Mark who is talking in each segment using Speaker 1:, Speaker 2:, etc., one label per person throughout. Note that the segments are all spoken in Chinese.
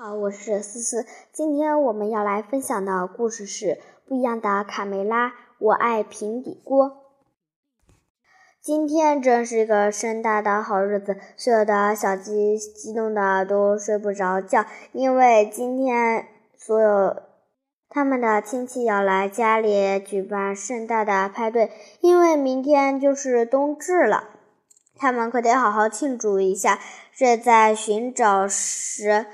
Speaker 1: 好，我是思思。今天我们要来分享的故事是《不一样的卡梅拉》。我爱平底锅。今天真是一个盛大的好日子，所有的小鸡激动的都睡不着觉，因为今天所有他们的亲戚要来家里举办盛大的派对，因为明天就是冬至了，他们可得好好庆祝一下。这在寻找时。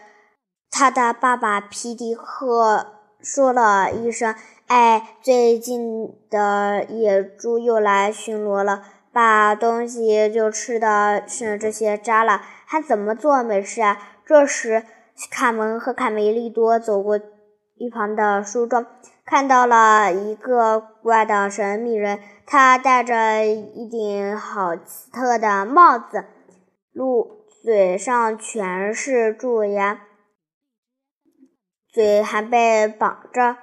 Speaker 1: 他的爸爸皮迪克说了一声：“哎，最近的野猪又来巡逻了，把东西就吃的剩这些渣了，还怎么做美食啊？”这时，卡门和卡梅利多走过一旁的书庄，看到了一个怪的神秘人，他戴着一顶好奇特的帽子，露嘴上全是蛀牙。嘴还被绑着，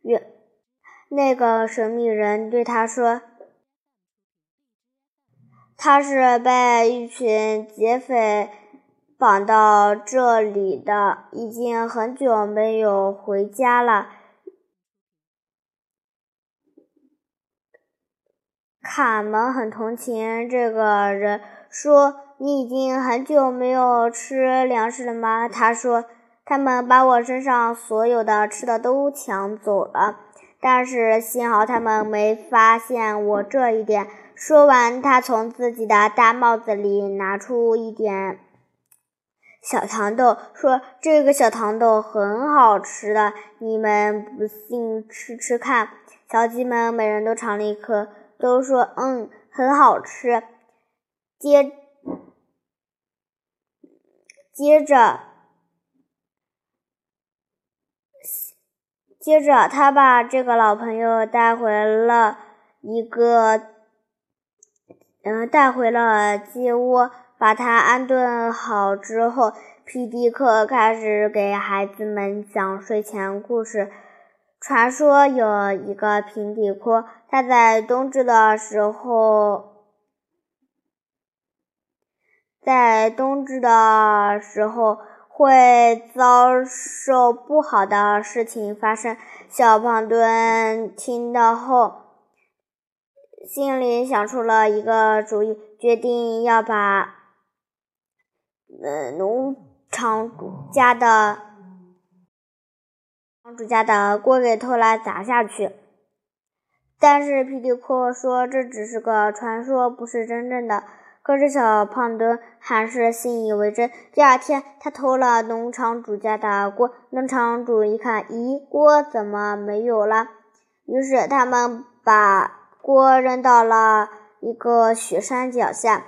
Speaker 1: 原那个神秘人对他说：“他是被一群劫匪绑到这里的，已经很久没有回家了。”卡门很同情这个人，说：“你已经很久没有吃粮食了吗？”他说。他们把我身上所有的吃的都抢走了，但是幸好他们没发现我这一点。说完，他从自己的大帽子里拿出一点小糖豆，说：“这个小糖豆很好吃的，你们不信吃吃看。”小鸡们每人都尝了一颗，都说：“嗯，很好吃。”接接着。接着，他把这个老朋友带回了一个，嗯，带回了鸡窝，把他安顿好之后，皮迪克开始给孩子们讲睡前故事。传说有一个平底锅，他在冬至的时候，在冬至的时候。会遭受不好的事情发生。小胖墩听到后，心里想出了一个主意，决定要把呃农场主家的场主家的锅给偷来砸下去。但是皮迪克说这只是个传说，不是真正的。可是小胖墩还是信以为真。第二天，他偷了农场主家的锅。农场主一看，咦，锅怎么没有了？于是他们把锅扔到了一个雪山脚下。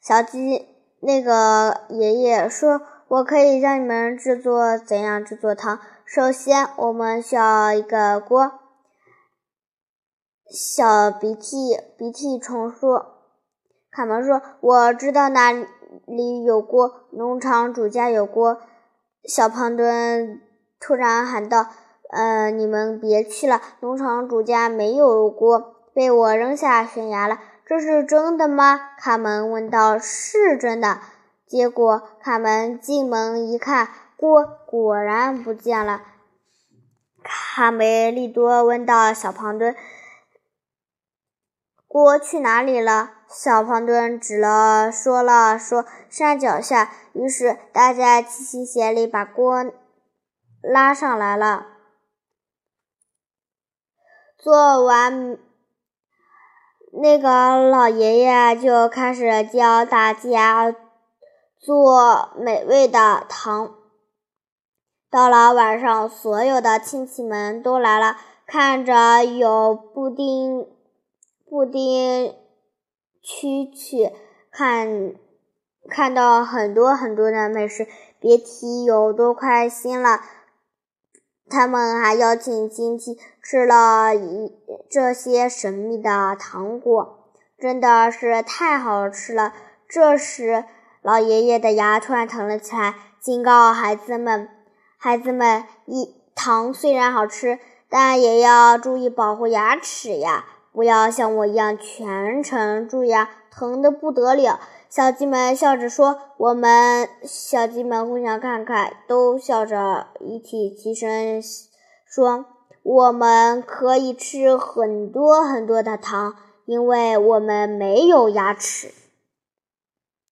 Speaker 1: 小鸡那个爷爷说：“我可以教你们制作怎样制作汤。首先，我们需要一个锅。”小鼻涕鼻涕虫说：“卡门说，我知道哪里有锅，农场主家有锅。”小胖墩突然喊道：“呃，你们别去了，农场主家没有锅，被我扔下悬崖了。”这是真的吗？卡门问道。“是真的。”结果卡门进门一看，锅果然不见了。卡梅利多问道：“小胖墩。”锅去哪里了？小胖墩指了说了说山脚下，于是大家齐心协力把锅拉上来了。做完，那个老爷爷就开始教大家做美味的汤。到了晚上，所有的亲戚们都来了，看着有布丁。布丁区去看，看到很多很多的美食，别提有多开心了。他们还邀请亲戚吃了一这些神秘的糖果，真的是太好吃了。这时，老爷爷的牙突然疼了起来，警告孩子们：“孩子们，一糖虽然好吃，但也要注意保护牙齿呀。”不要像我一样全程蛀牙，疼得不得了。小鸡们笑着说：“我们。”小鸡们互相看看，都笑着一起齐声说：“我们可以吃很多很多的糖，因为我们没有牙齿。”